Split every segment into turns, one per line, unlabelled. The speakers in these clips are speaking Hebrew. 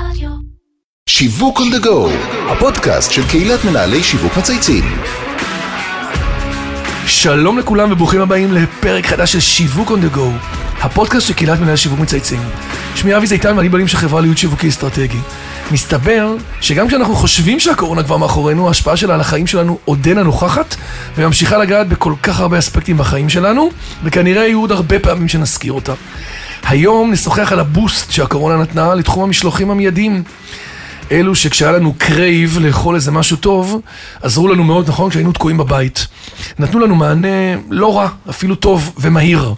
רדיו.
שיווק on the go, הפודקאסט של קהילת מנהלי שיווק מצייצים.
שלום לכולם וברוכים הבאים לפרק חדש של שיווק on the go, הפודקאסט של קהילת מנהל שיווק מצייצים. שמי אבי זיתן ואני בעלים של חברה להיות שיווקי אסטרטגי. מסתבר שגם כשאנחנו חושבים שהקורונה כבר מאחורינו, ההשפעה שלה על החיים שלנו עודנה נוכחת, וממשיכה לגעת בכל כך הרבה אספקטים בחיים שלנו, וכנראה יהיו עוד הרבה פעמים שנזכיר אותה. היום נשוחח על ה boost שהקורונה נתנה לתחום המשלוחים המיידיים. אלו שכשהיה לנו craving לאכול איזה משהו טוב, עזרו לנו מאוד, נכון? כשהיינו תקועים בבית. נתנו לנו מענה לא רע, אפילו טוב ומהיר.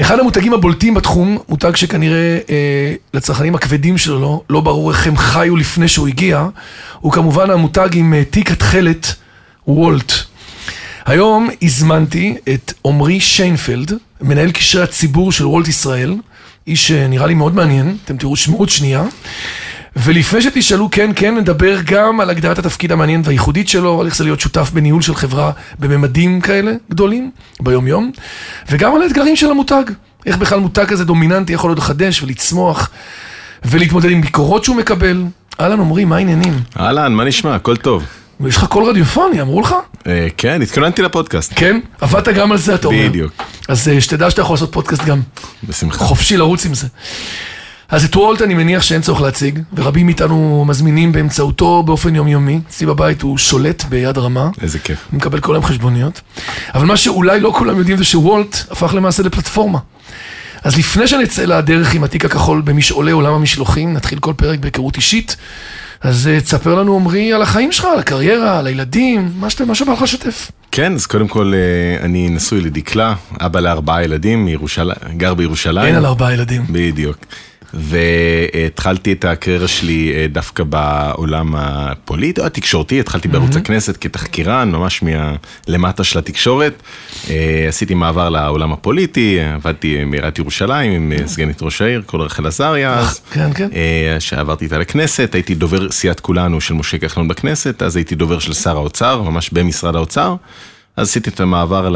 אחד המותגים הבולטים בתחום, מותג שכנראה אה, לצרכנים הכבדים שלו לא, לא ברור איך הם חיו לפני שהוא הגיע, הוא כמובן המותג עם אה, תיק התכלת, וולט. היום הזמנתי את עמרי שיינפלד, מנהל קשרי הציבור של וולט ישראל, איש שנראה לי מאוד מעניין, אתם תראו שמו עוד שנייה. ולפני שתשאלו כן, כן, נדבר גם על הגדרת התפקיד המעניין והייחודית שלו, על איך זה להיות שותף בניהול של חברה בממדים כאלה גדולים, ביום-יום, וגם על האתגרים של המותג. איך בכלל מותג כזה דומיננטי יכול עוד לחדש ולצמוח, ולהתמודד עם ביקורות שהוא מקבל. אהלן, עמרי, מה העניינים?
אהלן, מה נשמע? הכל טוב.
יש לך קול רדיופוני, אמרו לך?
אה, כן, התכוננתי לפודקאסט.
כן? עבדת גם על זה, אתה אומר.
בדיוק.
אז אה, שתדע שאתה יכול לעשות פודקאסט גם.
בשמחה.
חופשי לרוץ עם זה. אז את וולט אני מניח שאין צורך להציג, ורבים מאיתנו מזמינים באמצעותו באופן יומיומי. אצלי בבית הוא שולט ביד רמה.
איזה כיף.
הוא מקבל כל היום חשבוניות. אבל מה שאולי לא כולם יודעים זה שוולט הפך למעשה לפלטפורמה. אז לפני שנצא לדרך עם התיק הכחול במשעולי עולם המשלוחים, נתחיל כל פרק בהיכרות אישית. אז אה, תספר לנו, עמרי, על החיים שלך, על הקריירה, על הילדים, מה שאתה- מה שבא לך לשתף.
כן, אז קודם כל אה, אני נשוי לדקלה, אבא לארבעה ילדים, מירושלים, גר בירושלים.
אין על ארבעה ילדים.
בדיוק. והתחלתי את הקריירה שלי אה, דווקא בעולם הפוליטי, התקשורתי, התחלתי בערוץ הכנסת כתחקירן, ממש מלמטה של התקשורת. אה, עשיתי מעבר לעולם הפוליטי, עבדתי מעיריית ירושלים עם אה, סגנית ראש העיר, כל רחל עזריה אז.
כן, כן.
שעברתי איתה לכנסת, הייתי דובר סיעת כולנו של משה כחלון בכנסת, אז הייתי דובר של שר האוצר, ממש במשרד האוצר. אז עשיתי את המעבר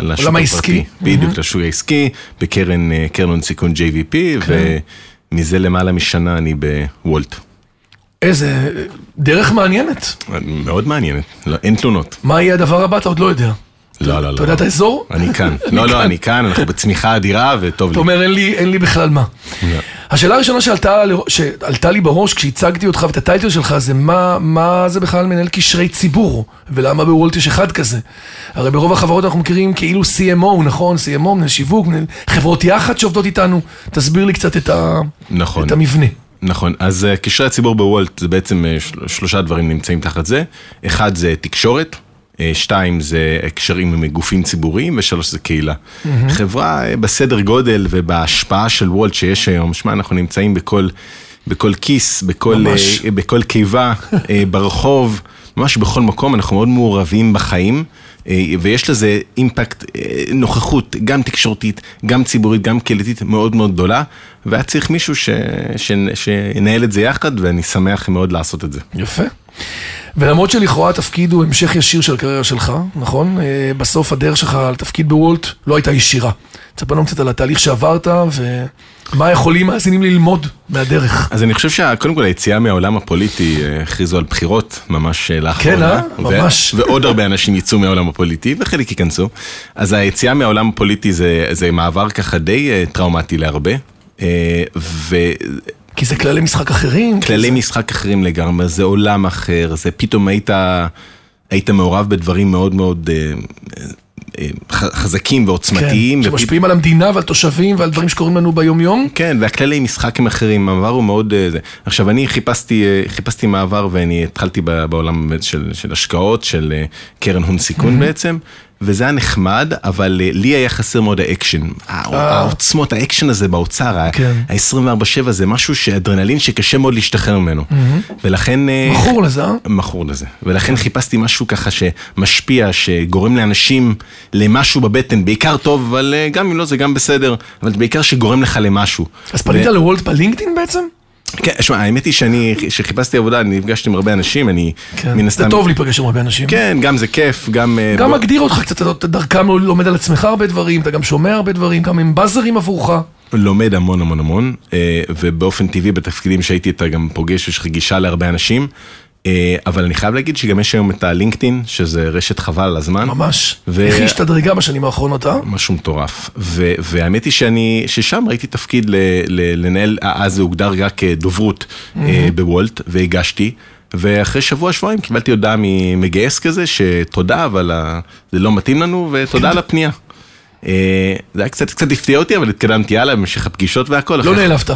לשוק
עולם העסקי.
הפרטי. בדיוק, לשוק העסקי, בקרן קרן הון סיכון JVP,
כן.
ומזה למעלה משנה אני בוולט.
איזה דרך מעניינת.
מאוד מעניינת, לא, אין תלונות.
מה יהיה הדבר הבא? אתה עוד לא יודע.
לא, לא, לא.
אתה יודע את האזור?
אני כאן. לא, לא, אני כאן, אנחנו בצמיחה אדירה וטוב
אתה
לי.
אומר, אין לי, בכלל מה. השאלה הראשונה שעלתה, לי בראש כשהצגתי אותך ואת הטייטל שלך זה מה, זה בכלל מנהל קשרי ציבור ולמה בוולט יש אחד כזה. הרי ברוב החברות אנחנו מכירים כאילו CMO, נכון? CMO, מנהל שיווק, חברות יחד שעובדות איתנו. תסביר לי קצת את,
נכון.
המבנה.
נכון, אז אה, קשרי הציבור בוולט זה בעצם אה, של- שלושה דברים נמצאים תחת זה. אחד זה תקשורת, שתיים זה קשרים עם גופים ציבוריים, ושלוש זה קהילה. חברה אה, בסדר גודל ובהשפעה של וולט שיש היום, שמע, אנחנו נמצאים בכל, בכל כיס, בכל. אה, בכל קיבה, אה, ברחוב, ממש בכל מקום, אנחנו מאוד מעורבים בחיים. אה, ויש לזה אימפקט, אה, נוכחות, גם תקשורתית, גם ציבורית, גם קהילתית מאוד מאוד גדולה, והיה צריך מישהו ש... ש... שינהל את זה יחד, ואני שמח מאוד לעשות את זה.
יפה. ולמרות שלכאורה התפקיד הוא המשך ישיר של הקריירה שלך, נכון? אה, בסוף הדרך שלך לתפקיד בוולט לא הייתה ישירה. תספר לנו קצת על התהליך שעברת ומה יכולים מאזינים ללמוד מהדרך.
אז אני חושב שקודם כל היציאה מהעולם הפוליטי, אה, הכריזו על בחירות ממש אה, לאחרונה.
כן, אה?
ו-
ממש.
ועוד הרבה אנשים יצאו מהעולם הפוליטי, וחלק ייכנסו. אז היציאה מהעולם הפוליטי זה, זה מעבר ככה די טראומטי להרבה. וכללי
כי זה כללי משחק אחרים. כי זה...
משחק אחרים לגמרי, זה עולם אחר, זה פתאום היית, היית מעורב בדברים מאוד מאוד אה, אה, ח- חזקים ועוצמתיים.
כן,
ופתאום-
שמשפיעים על המדינה ועל תושבים ועל דברים שקורים לנו ביום-יום.
כן, והכללי משחק הם אחרים, המעבר הוא מאוד... אה, זה. עכשיו, אני חיפשתי, אה, חיפשתי מעבר ואני התחלתי בעולם של, של השקעות, של אה, קרן הון סיכון בעצם, וזה היה נחמד, אבל אה, לי היה חסר מאוד האקשן. הע- העוצמות, האקשן הזה באוצר, ה-
כן.
ה-24-7 זה משהו שאדרנלין שקשה מאוד להשתחרר ממנו. ולכן... אה,
מכור לזה, אה?
מכור לזה. ולכן חיפשתי משהו ככה שמשפיע, שגורם לאנשים למשהו בבטן, בעיקר טוב, אבל אה, גם אם לא זה גם בסדר, אבל בעיקר שגורם לך למשהו.
אז פנית לוולט בלינקדאין בעצם?
כן, שמע, האמת היא שאני, כשחיפשתי עבודה, אני נפגשתי עם הרבה אנשים, אני
כן.
מן
זה
הסתם...
טוב להיפגש עם הרבה אנשים.
כן, גם זה כיף, גם... אה,
גם
בוא-
מגדיר אותך קצת, אתה דרכם לומד על עצמך הרבה דברים, אתה גם שומע הרבה דברים, גם הם באזרים עבורך.
לומד המון המון המון, אה, ובאופן טבעי בתפקידים שהייתי אתה גם פוגש, יש לך גישה להרבה אנשים. אה, אבל אני חייב להגיד שגם יש היום את הלינקדאין, שזה רשת חבל על הזמן.
ממש.
ו-
איך היא השתדרגה בשנים האחרונות, אה?
משהו מטורף. ו- והאמת היא שאני, ששם ראיתי תפקיד ל- ל- לנהל, אז זה הוגדר רק כדוברות אה, בוולט, והגשתי. ואחרי שבוע, שבועיים קיבלתי הודעה ממגייס כזה, שתודה, אבל זה לא מתאים לנו, ותודה על הפנייה. אה, זה היה קצת, קצת הפתיע אותי, אבל התקדמתי הלאה במשך הפגישות והכל.
לא נעלבת.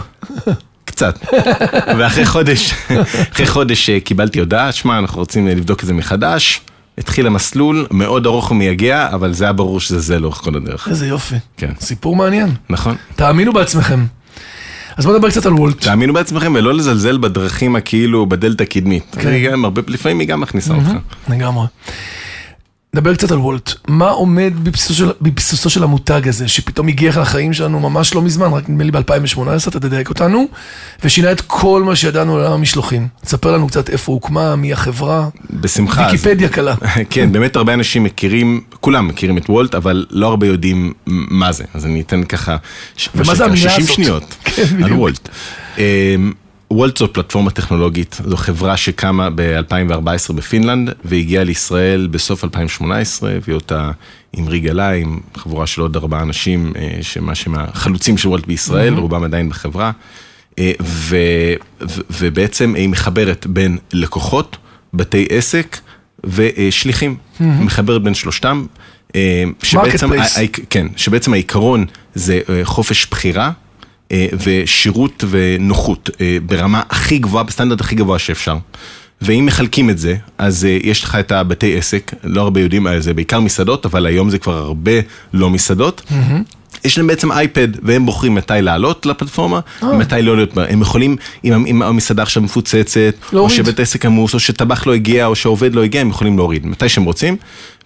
קצת. ואחרי חודש, אחרי חודש אה, קיבלתי הודעה, שמע, אנחנו רוצים לבדוק את זה מחדש. התחיל המסלול, מאוד ארוך ומייגע, אבל זה היה ברור שזה זה לאורך כל הדרך.
איזה יופי.
כן.
סיפור מעניין.
נכון.
תאמינו בעצמכם. אז בוא נדבר קצת על וולט.
תאמינו בעצמכם ולא לזלזל בדרכים הכאילו בדלת הקדמית.
כן.
גם הרבה, לפעמים היא גם מכניסה אותך.
לגמרי. נדבר קצת על וולט. מה עומד בבסיסו של, בבסיסו של המותג הזה, שפתאום הגיע לחיים שלנו ממש לא מזמן, רק נדמה לי ב-2018, אתה תדייק אותנו, ושינה את כל מה שידענו על עולם המשלוחים. תספר לנו קצת איפה הוקמה, מי החברה,
בשמחה. אז-
ויקיפדיה קלה.
כן, באמת הרבה אנשים מכירים, כולם מכירים את וולט, אבל לא הרבה יודעים מה זה. אז אני אתן ככה,
ומה
מה
זה המילה
60
הזאת?
שניות
כן,
על. וולט. וולט זו פלטפורמה טכנולוגית, זו חברה שקמה ב-2014 בפינלנד, והגיעה לישראל בסוף 2018, הביאו אותה עם ריגלה, עם חבורה של עוד ארבעה אנשים, אה, שמה שהם החלוצים של וולט בישראל, רובם עדיין בחברה. אה, ו, ו, ובעצם היא מחברת בין לקוחות, בתי עסק ושליחים. מחברת בין שלושתם. אה, שבעצם. ה- כן, שבעצם העיקרון זה חופש בחירה. אה, ושירות ונוחות אה, ברמה הכי גבוהה, בסטנדרט הכי גבוה שאפשר. ואם מחלקים את זה, אז אה, יש לך את הבתי עסק, לא הרבה יודעים על זה, בעיקר מסעדות, אבל היום זה כבר הרבה לא מסעדות. יש להם בעצם אייפד, והם בוחרים מתי לעלות לפלטפורמה, ומתי לא להיות בה. הם יכולים, אם, אם המסעדה עכשיו מפוצצת, או
להוריד.
שבית עסק עמוס, או שטבח לא הגיע, או שהעובד לא הגיע, הם יכולים להוריד, מתי שהם רוצים,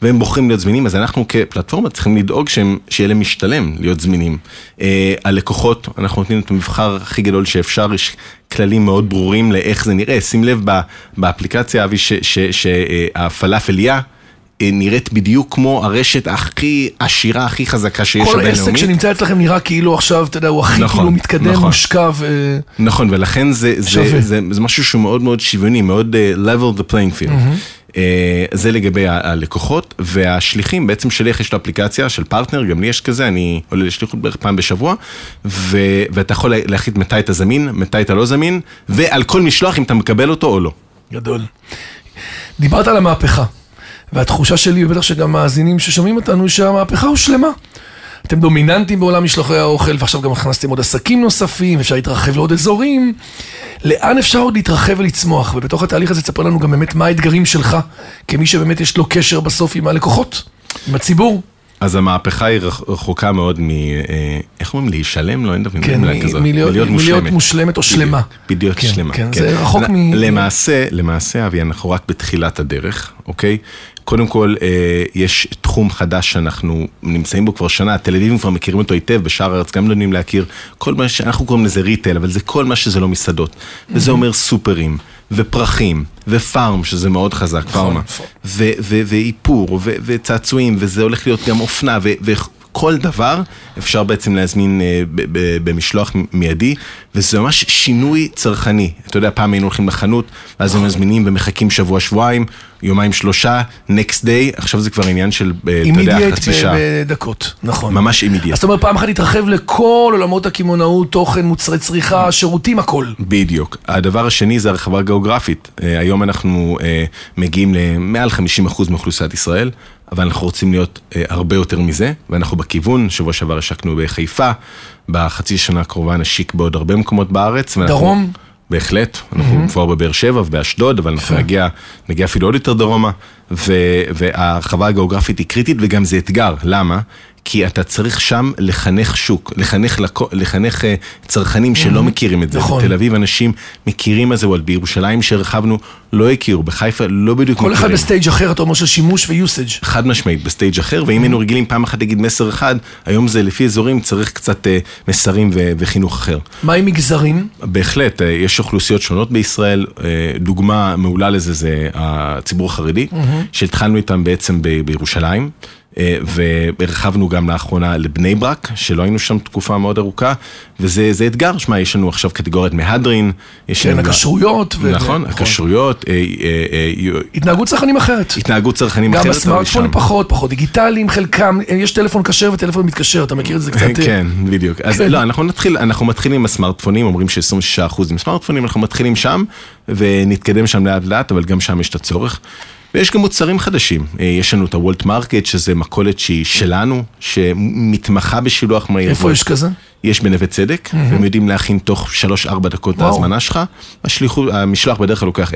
והם בוחרים להיות זמינים, אז אנחנו כפלטפורמה צריכים לדאוג שהם, שיהיה להם משתלם להיות זמינים. אה, הלקוחות, אנחנו נותנים את המבחר הכי גדול שאפשר, יש כללים מאוד ברורים לאיך זה נראה, שים לב באפליקציה, אבי, שהפלאפליה, אה, נראית בדיוק כמו הרשת הכי עשירה, הכי חזקה שיש
כל
הבינלאומית.
עסק שנמצא אצלכם נראה כאילו עכשיו, אתה יודע, הוא הכי
נכון,
כאילו מתקדם,
נכון.
מושקע ו...
נכון, ולכן זה,
שווה.
זה, זה, זה משהו שהוא מאוד מאוד שוויוני, מאוד uh, level the playing field. Uh, זה לגבי הלקוחות, והשליחים, בעצם שליח יש לו אפליקציה של פרטנר, גם לי יש כזה, אני עולה לשליחות בערך פעם בשבוע, ו, ואתה יכול לה- להחליט מתי אתה זמין, מתי אתה לא זמין, ועל כל משלוח אם אתה מקבל אותו או לא.
גדול. דיברת על המהפכה, והתחושה שלי, ובטח שגם מאזינים ששומעים אותנו, שהמהפכה הושלמה. אתם דומיננטים בעולם משלוחי האוכל, ועכשיו גם הכנסתם עוד עסקים נוספים, אפשר להתרחב לעוד אזורים. לאן אפשר עוד להתרחב ולצמוח? ובתוך התהליך הזה תספר לנו גם באמת מה האתגרים שלך, כמי שבאמת יש לו קשר בסוף עם הלקוחות, עם הציבור.
אז המהפכה היא רח- רחוקה מאוד מ... אה, איך אומרים? להישלם? לא, אין דבר
כן,
מילה כזאת.
מלהיות-
מלהיות
מושלמת או שלמה.
בדיוק
כן,
שלמה.
כן, זה רחוק מ-
למעשה, למעשה, אבי, אנחנו רק בתחילת הדרך, אוקיי? קודם כל, אה, יש תחום חדש שאנחנו נמצאים בו כבר שנה, התל אביבים כבר מכירים אותו היטב, בשאר הארץ גם יודעים להכיר, כל מה שאנחנו קוראים לזה ריטייל, אבל זה כל מה שזה לא מסעדות. וזה אומר סופרים, ופרחים, ופארם, שזה מאוד חזק, פארמה,
פארם.
ו- ו- ואיפור, וצעצועים, וזה הולך להיות גם אופנה, וכל דבר אפשר בעצם להזמין אה, במשלוח מיידי, וזה ממש שינוי צרכני. אתה יודע, פעם היינו הולכים לחנות, ואז הם מזמינים ומחכים שבוע-שבועיים, יומיים שלושה, next day, עכשיו זה כבר עניין של, אה, אתה יודע,
אימידיאט
חצי שעה.
בדקות, נכון.
ממש אימידיאט.
אז אתה אומר פעם אחת להתרחב לכל עולמות הקמעונאות, תוכן, מוצרי צריכה, שירותים, הכל.
בדיוק. הדבר השני זה הרחבה גיאוגרפית. אה, היום אנחנו מגיעים למעל 50% מאוכלוסיית ישראל, אבל אנחנו רוצים להיות אה, הרבה יותר מזה, ואנחנו בכיוון, שבוע שעבר השקנו בחיפה, בחצי שנה הקרובה נשיק בעוד הרבה מקומות בארץ. ואנחנו-
דרום?
בהחלט, אנחנו כבר בבאר שבע ובאשדוד, אבל אנחנו נגיע, נגיע אפילו עוד יותר דרומה, ו- וההרחבה הגיאוגרפית היא קריטית וגם זה אתגר, למה? כי אתה צריך שם לחנך שוק, לחנך, לקו, לחנך אה, צרכנים שלא מכירים את זה.
נכון.
בתל אביב אנשים מכירים מה זה וולט, בירושלים שהרחבנו לא הכירו, בחיפה לא בדיוק
כל
מכירים.
אחד ב stage אחר, אתה אומר, של שימוש ו usage.
חד משמעית, ב stage אחר, ואם היינו רגילים פעם אחת להגיד מסר אחד, היום זה לפי אזורים, צריך קצת אה, מסרים וחינוך אחר.
מה עם מגזרים?
בהחלט, אה, יש אוכלוסיות שונות בישראל, דוגמה מעולה לזה זה הציבור החרדי, שהתחלנו איתם בעצם בירושלים. אה, והרחבנו גם לאחרונה לבני ברק, שלא היינו שם תקופה מאוד ארוכה, וזה זה אתגר, שמע, יש לנו עכשיו קטגוריית מהדרין. יש
כן, הכשרויות. ו-
נכון, הכשרויות, אה, אה,
התנהגות צרכנים אחרת.
התנהגות צרכנים
גם
אחרת.
בסמארטפונים
שם.
פחות, פחות דיגיטליים, חלקם, יש טלפון כשר וטלפון מתקשר, אתה מכיר את זה קצת?
כן, בדיוק. אז
כן.
לא, אנחנו נתחיל, אנחנו מתחילים עם הסמארטפונים, אומרים ש-26% עם סמארטפונים, אנחנו מתחילים שם, ונתקדם שם לאט לאט, אבל גם שם יש את הצורך. ויש גם מוצרים חדשים, אה, יש לנו את הוולט מרקט, שזה מכולת שהיא שלנו, שמתמחה בשילוח מהיר.
איפה יש כזה?
יש בנווה צדק, והם יודעים להכין תוך 3-4 דקות את. ההזמנה שלך. השליחו, המשלוח בדרך כלל לוקח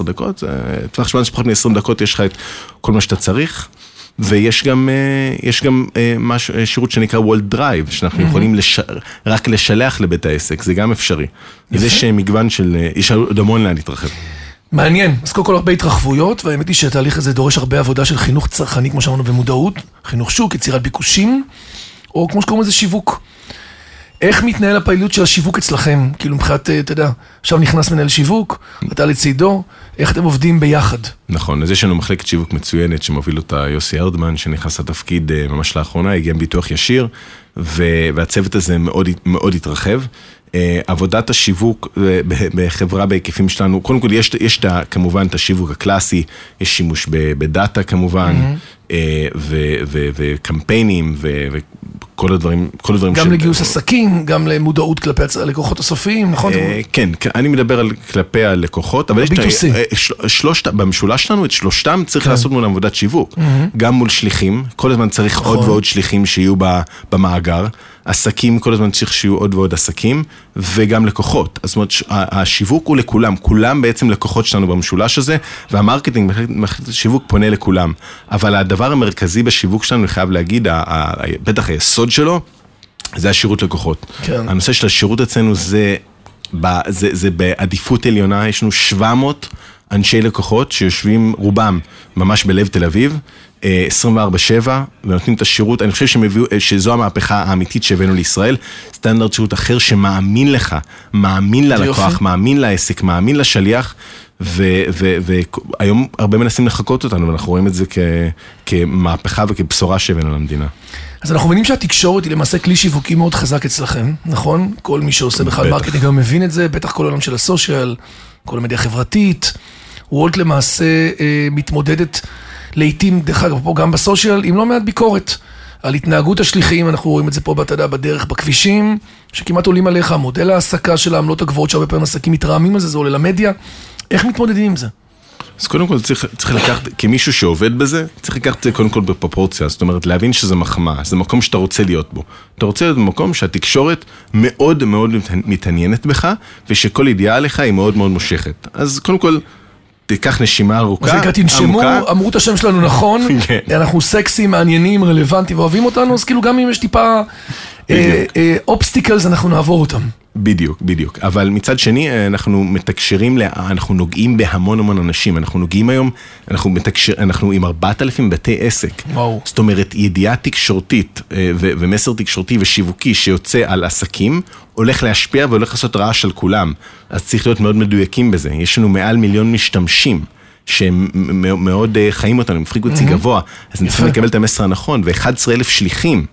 10-12 דקות, זה טווח זמן שפחות מ-20 דקות יש לך את כל מה שאתה צריך. ויש גם, אה, יש גם אה, משהו, אה, שירות שנקרא וולט דרייב, שאנחנו יכולים לש... רק לשלח לבית העסק, זה גם אפשרי. אז יש אה, מגוון של, אה, יש עוד המון לאן להתרחב.
מעניין. אז קודם כל הרבה התרחבויות, והאמת היא שהתהליך הזה דורש הרבה עבודה של חינוך צרכני, כמו שאמרנו, במודעות, חינוך שוק, יצירת ביקושים, או כמו שקוראים לזה שיווק. איך מתנהל הפעילות של השיווק אצלכם? כאילו מבחינת, אה, אתה יודע, עכשיו נכנס מנהל שיווק, אתה לצידו, איך אתם עובדים ביחד?
נכון, אז יש לנו מחלקת שיווק מצוינת שמוביל אותה יוסי ארדמן, שנכנס לתפקיד אה, ממש לאחרונה, הגיע עם ביטוח ישיר, והצוות הזה מאוד, מאוד התרחב. אה, עבודת השיווק אה, בחברה בהיקפים שלנו, קודם כל יש, יש את כמובן את השיווק הקלאסי, יש שימוש בדאטה כמובן, ו- וקמפיינים ו- וכל הדברים, כל הדברים
גם
של-
לגיוס עסקים, גם למודעות כלפי הלקוחות הסופיים, נכון?
אה, כן, כן, אני מדבר על כלפי הלקוחות, אבל יש את ה-
ב-B2C.
אה, של- שלושת, במשולש שלנו, את שלושתם צריך לעשות מול עבודת שיווק. גם מול שליחים, כל הזמן צריך עוד
נכון.
ועוד שליחים שיהיו במאגר. עסקים, כל הזמן צריך שיהיו עוד ועוד עסקים, וגם לקוחות. זאת אומרת, ש- השיווק הוא לכולם, כולם בעצם לקוחות שלנו במשולש הזה, והמרקטינג, השיווק פונה לכולם. אבל הדבר המרכזי בשיווק שלנו, אני חייב להגיד, בטח היסוד שלו, זה השירות לקוחות.
כן.
הנושא של השירות אצלנו זה, זה, זה בעדיפות עליונה, יש לנו 700 אנשי לקוחות שיושבים רובם ממש בלב תל אביב, אה, 24/7, ונותנים את השירות, אני חושב שהם הביאו, אה, שזו המהפכה האמיתית שהבאנו לישראל, סטנדרט שירות אחר שמאמין לך, מאמין ללקוח,
יופי.
מאמין לעסק, מאמין לשליח. והיום הרבה מנסים לחקות אותנו, ואנחנו רואים את זה כ, כמהפכה וכבשורה שהבאנו למדינה.
אז אנחנו מבינים שהתקשורת היא למעשה כלי שיווקי מאוד חזק אצלכם, נכון? כל מי שעושה בכלל. marketing גם מבין את זה, בטח כל העולם של ה social, כל המדיה החברתית. וולט למעשה אה, מתמודדת לעיתים, דרך אגב, פה גם ב social, עם לא מעט ביקורת. על התנהגות השליחים, אנחנו רואים את זה פה, אתה יודע, בדרך, בכבישים, שכמעט עולים עליך, מודל ההעסקה של העמלות הגבוהות שהרבה פעמים עסקים מתרעמים על זה, זה עולה למדיה. איך מתמודדים עם זה?
אז קודם כל צריך, צריך לקחת, כמישהו שעובד בזה, צריך לקחת את זה קודם כל בפרופורציה, זאת אומרת להבין שזה מחמאה, זה מקום שאתה רוצה להיות בו. אתה רוצה להיות במקום שהתקשורת מאוד מאוד מתעניינת בך, ושכל ידיעה עליך היא מאוד מאוד מושכת. אז קודם כל, תיקח נשימה
מה
ארוכה,
זה נקרא, תנשמו. אמרו את השם שלנו נכון,
כן.
אנחנו סקסיים, מעניינים, רלוונטיים ואוהבים אותנו, אז כאילו גם אם יש טיפה obstacles, אנחנו נעבור אותם.
בדיוק, בדיוק. אבל מצד שני, אה, אנחנו מתקשרים, לה- אנחנו נוגעים בהמון המון אנשים. אנחנו נוגעים היום, אנחנו מתקשר, אנחנו עם 4,000 בתי עסק.
וואו.
זאת אומרת, ידיעה תקשורתית אה, ו- ומסר תקשורתי ושיווקי שיוצא על עסקים, הולך להשפיע והולך לעשות רעש על כולם. אז צריך להיות מאוד מדויקים בזה. יש לנו מעל מיליון משתמשים. שהם מאוד אה, חיים אותנו עם frequency גבוה, אז צריכים לקבל את המסר הנכון, ו-11,000 שליחים.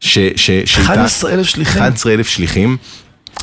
ש, ש, שאיתה-
11,000 שליחים?
11,000 שליחים.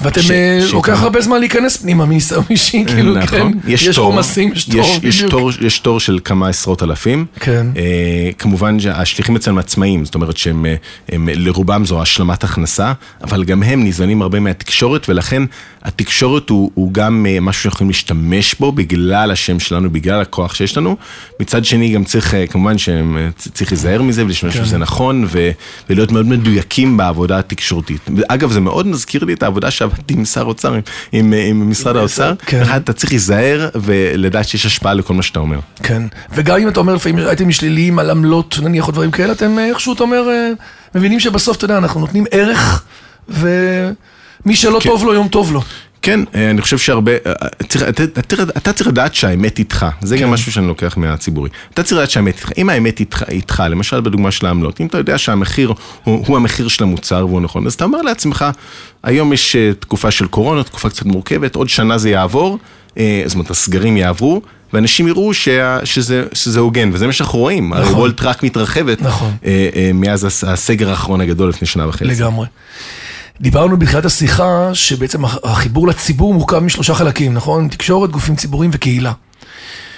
ואתם, אה, לוקח הרבה זמן להיכנס פנימה מניסיון אישי, כאילו, כן,
נכון,
יש
תור,
עומסים, יש תור,
יש, יש. תור, יש של כמה עשרות אלפים.
כן.
אה, כמובן שהשליחים אצלנו עצמאים, זאת אומרת שהם אה, הם, לרובם זו השלמת הכנסה, אבל גם הם ניזונים הרבה מהתקשורת, ולכן התקשורת הוא, הוא גם אה, משהו שאנחנו יכולים להשתמש בו בגלל השם שלנו, בגלל הכוח שיש לנו. מצד שני גם צריך, אה, כמובן שצריך להיזהר מזה ולהשתמש
כן.
בזה נכון, ו, ולהיות מאוד מדויקים בעבודה התקשורתית. אגב, זה מאוד מזכיר לי את העבודה שעבדתי עם שר האוצר, עם, עם, עם משרד האוצר.
כן.
אחד, אתה צריך להיזהר ולדעת שיש השפעה לכל מה שאתה אומר.
כן, וגם אם אתה אומר לפעמים הייתם שליליים על עמלות נניח או דברים כאלה, אתם אה, איכשהו אתה אומר, אה, מבינים שבסוף אתה יודע, אנחנו נותנים ערך, ומי שלא
כן.
טוב לו יום טוב לו.
כן, אה, אני חושב שהרבה, אה, צריך, אתה, אתה, אתה צריך לדעת שהאמת איתך, זה
כן.
גם משהו שאני לוקח מהציבורי. אתה צריך לדעת שהאמת איתך, אם האמת איתך, איתך, למשל בדוגמה של העמלות, אם אתה יודע שהמחיר הוא, הוא המחיר של המוצר והוא נכון, אז אתה אומר לעצמך, היום יש אה, תקופה של קורונה, תקופה קצת מורכבת, עוד שנה זה יעבור, אה, זאת אומרת הסגרים יעברו, ואנשים יראו שה, שזה, שזה הוגן, וזה מה שאנחנו רואים,
נכון.
הרי וולט רק מתרחבת
נכון.
אה, אה, מאז הס- הסגר האחרון הגדול לפני שנה וחצי.
לגמרי. דיברנו בתחילת השיחה שבעצם הח- החיבור לציבור מורכב משלושה חלקים, נכון? תקשורת, גופים ציבוריים וקהילה.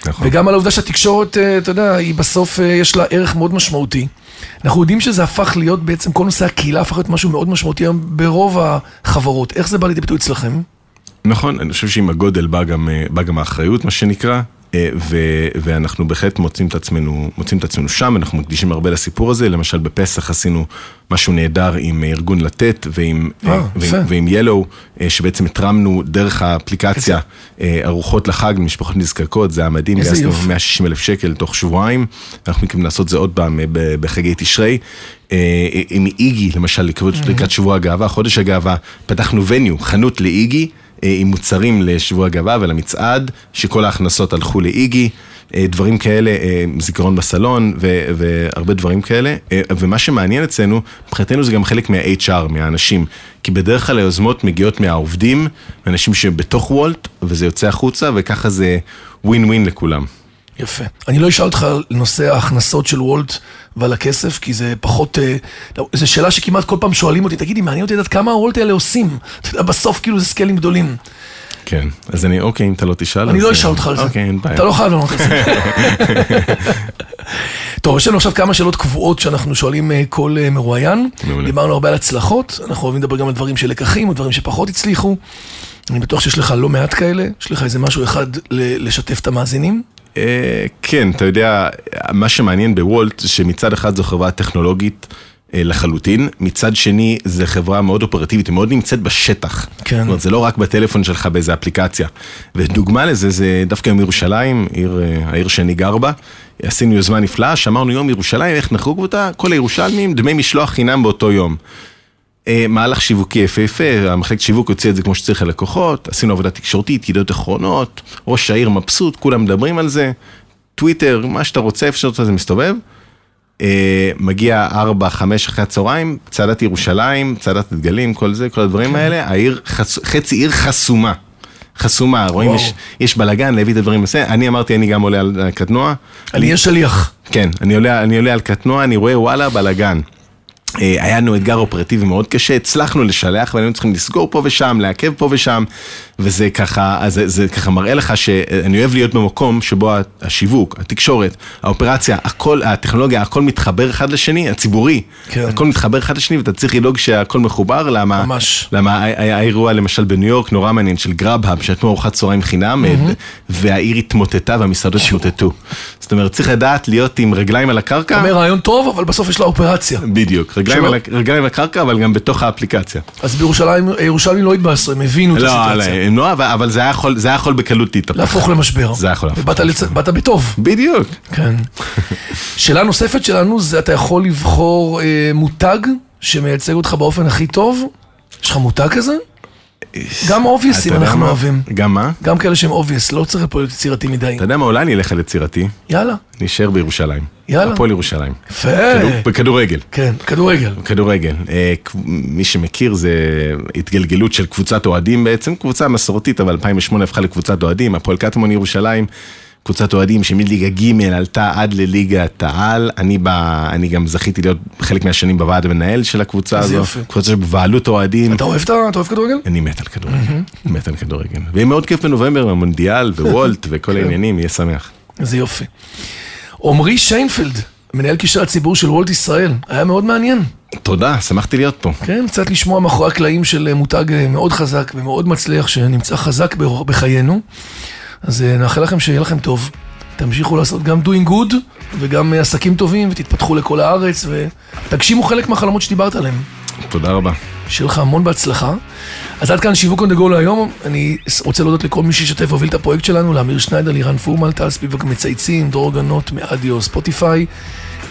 נכון.
וגם על העובדה שהתקשורת, אה, אתה יודע, היא בסוף, אה, יש לה ערך מאוד משמעותי. אנחנו יודעים שזה הפך להיות בעצם, כל נושא הקהילה הפך להיות משהו מאוד משמעותי היום ברוב החברות. איך זה בא לידי ביטוי אצלכם?
נכון, אני חושב שעם הגודל בא גם, אה, בא גם האחריות, מה שנקרא, ו, ואנחנו בהחלט מוצאים את עצמנו, מוצאים את עצמנו שם, אנחנו מקדישים הרבה לסיפור הזה, למשל בפסח עשינו משהו נהדר עם ארגון לתת ועם,
אה,
אה,
יפה.
ועם, ועם ילו, אה, שבעצם התרמנו דרך האפליקציה אה, ארוחות לחג למשפחות נזקקות, זה היה מדהים, גייסנו
יופי.
160 אלף שקל תוך שבועיים, אנחנו מתכוונים לעשות זה עוד פעם אה, בחגי תשרי. אה, עם איגי, למשל, לקראת שבוע הגאווה, חודש הגאווה, פתחנו וניו, חנות לאיגי, אה, עם מוצרים לשבוע הגאווה ולמצעד, שכל ההכנסות הלכו לאיגי. אה, דברים כאלה, אה, זיכרון בסלון ו- והרבה דברים כאלה. אה, ומה שמעניין אצלנו, מבחינתנו זה גם חלק מה-HR, מהאנשים. כי בדרך כלל היוזמות מגיעות מהעובדים, מאנשים שבתוך וולט, וזה יוצא החוצה, וככה זה ווין ווין לכולם.
יפה. אני לא אשאל אותך על נושא ההכנסות של וולט ועל הכסף, כי זה פחות... אה, לא, זו שאלה שכמעט כל פעם שואלים אותי, תגידי, מעניין אותי לדעת כמה הוולט האלה עושים. אתה יודע, בסוף כאילו זה סקיילים גדולים.
כן, אז אני, אוקיי, אם אתה לא תשאל,
אני לא
אה,
אשאל אותך על זה.
אוקיי, אין בעיה.
אתה לא חייב לענות על זה. טוב, יש לנו עכשיו כמה שאלות קבועות שאנחנו שואלים אה, כל מרואיין. דיברנו הרבה על הצלחות, אנחנו אוהבים לדבר גם על דברים של לקחים או דברים שפחות הצליחו. אני בטוח שיש לך לא מעט כאלה, יש לך איזה משהו אחד לשתף את המאזינים.
אה, כן, אתה יודע, מה שמעניין בוולט זה שמצד אחד זו חברה טכנולוגית אה, לחלוטין, מצד שני זו חברה מאוד אופרטיבית, היא מאוד נמצאת בשטח.
כן.
זאת אומרת, זה לא רק בטלפון שלך באיזה אפליקציה. ודוגמה לזה זה דווקא יום ירושלים, עיר, אה, העיר שאני גר בה. עשינו יוזמה נפלאה, שאמרנו יום ירושלים, איך נחוג אותה? כל הירושלמים, דמי משלוח חינם באותו יום. אה, מהלך שיווקי יפהפה, המחלקת שיווק הוציא את זה כמו שצריך ללקוחות, עשינו עבודה תקשורתית, ידיעות אחרונות, ראש העיר מבסוט, כולם מדברים על זה, טוויטר, מה שאתה רוצה, איפה שאתה רוצה זה מסתובב. אה, מגיע 4, 5 אחרי הצהריים, צעדת ירושלים, צעדת דגלים, כל זה, כל הדברים האלה, העיר, חס... חצי עיר חסומה. חסומה, רואים,
וואו.
יש, יש בלאגן להביא את הדברים לזה, אני אמרתי, אני גם עולה על הקטנוע.
אני אהיה שליח.
כן, אני עולה, אני עולה על קטנוע, אני רואה וואלה בלאגן. אה, היה לנו אתגר אופרטיבי מאוד קשה, הצלחנו לשלח והיינו צריכים לסגור פה ושם, לעכב פה ושם, וזה ככה, אז זה, זה ככה מראה לך שאני אוהב להיות במקום שבו השיווק, התקשורת, האופרציה, הכל, הטכנולוגיה, הכל מתחבר אחד לשני, הציבורי,
כן.
הכל מתחבר אחד לשני ואתה צריך לדאוג שהכל מחובר, למה,
ממש.
למה היה האירוע למשל בניו יורק נורא מעניין של גראב-האב, שנתנו ארוחת צהריים חינם, והעיר התמוטטה והמסעדות התמוטטו. זאת אומרת, צריך לדעת להיות עם רגליים על הקרקע.
אומר רעיון טוב, אבל בסוף יש לה אופרציה.
בדיוק, רגליים על, רגליים על הקרקע, אבל גם בתוך האפליקציה.
אז בירושלים, ירושלים לא התבאסו, הם הבינו את
לא, לא,
הסיטואציה.
לא, אבל- זה היה יכול, זה היה יכול בקלות להתהפך.
להפוך למשבר.
זה יכול להפוך
ובאת לצ- באת בטוב.
בדיוק.
כן. שאלה נוספת שלנו זה אתה יכול לבחור אה, מותג שמייצג אותך באופן הכי טוב? יש לך מותג כזה? גם
obvious-ים
אנחנו? אוהבים.
גם מה?
גם כאלה שהם obvious, לא צריך פה להיות יצירתי מדי.
אתה יודע מה, אולי אני אלך על יצירתי,
יאללה,
אני אשאר בירושלים.
יאללה.
הפועל ירושלים.
יפה.
כדור- בכדורגל.
כן, כדורגל.
כדורגל. אה, מי שמכיר זה התגלגלות של קבוצת אוהדים בעצם, קבוצה מסורתית, אבל 2008 הפכה לקבוצת אוהדים, הפועל קטמון ירושלים, קבוצת אוהדים שמליגה ג' עלתה עד לליגת העל, אני, ב, אני גם זכיתי להיות חלק מהשנים בוועד המנהל של הקבוצה הזו,
יופי.
קבוצה שבבעלות אוהדים.
אתה אוהב את ה- אתה אוהב כדורגל?
אני מת על כדורגל, מת על כדורגל. ויהיה מאוד כיף בנובמבר, המונדיאל ווולט וכל העניינים, יהיה שמח.
איזה יופי. עמרי שיינפלד, מנהל קשרי הציבור של וולט ישראל, היה מאוד מעניין.
תודה, שמחתי להיות פה.
כן, קצת לשמוע מאחורי הקלעים של מותג מאוד חזק ומאוד מצליח, שנמצא חזק בחיינו. אז אה, נאחל לכם שיהיה לכם טוב. תמשיכו לעשות גם doing good וגם אה, עסקים טובים ותתפתחו לכל הארץ ותגשימו חלק מהחלומות שדיברת עליהם.
תודה רבה.
שיהיה לך המון בהצלחה. אז עד כאן שיווק on the go להיום. אני רוצה להודות לכל מי שהשתתף והוביל את הפרויקט שלנו, לאמיר שניידר, לירן פורמל, טל ספיבק מצייצים, דרור גנות מאדיו, ספוטיפיי,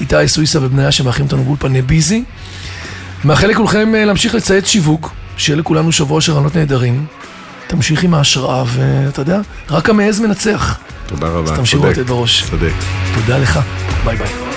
איתי סוויסה ובניה שמארחים אותנו באולפני ביזי. מאחל לכולכם אה, להמשיך לצייץ שיווק, שיהיה לכולנו שבוע של רעיונות נהדרים. תמשיך עם ההשראה, ואתה יודע, רק המעז מנצח.
תודה רבה,
אז תמשיכו
צודק,
לתת בראש.
צודק.
תודה לך, ביי ביי.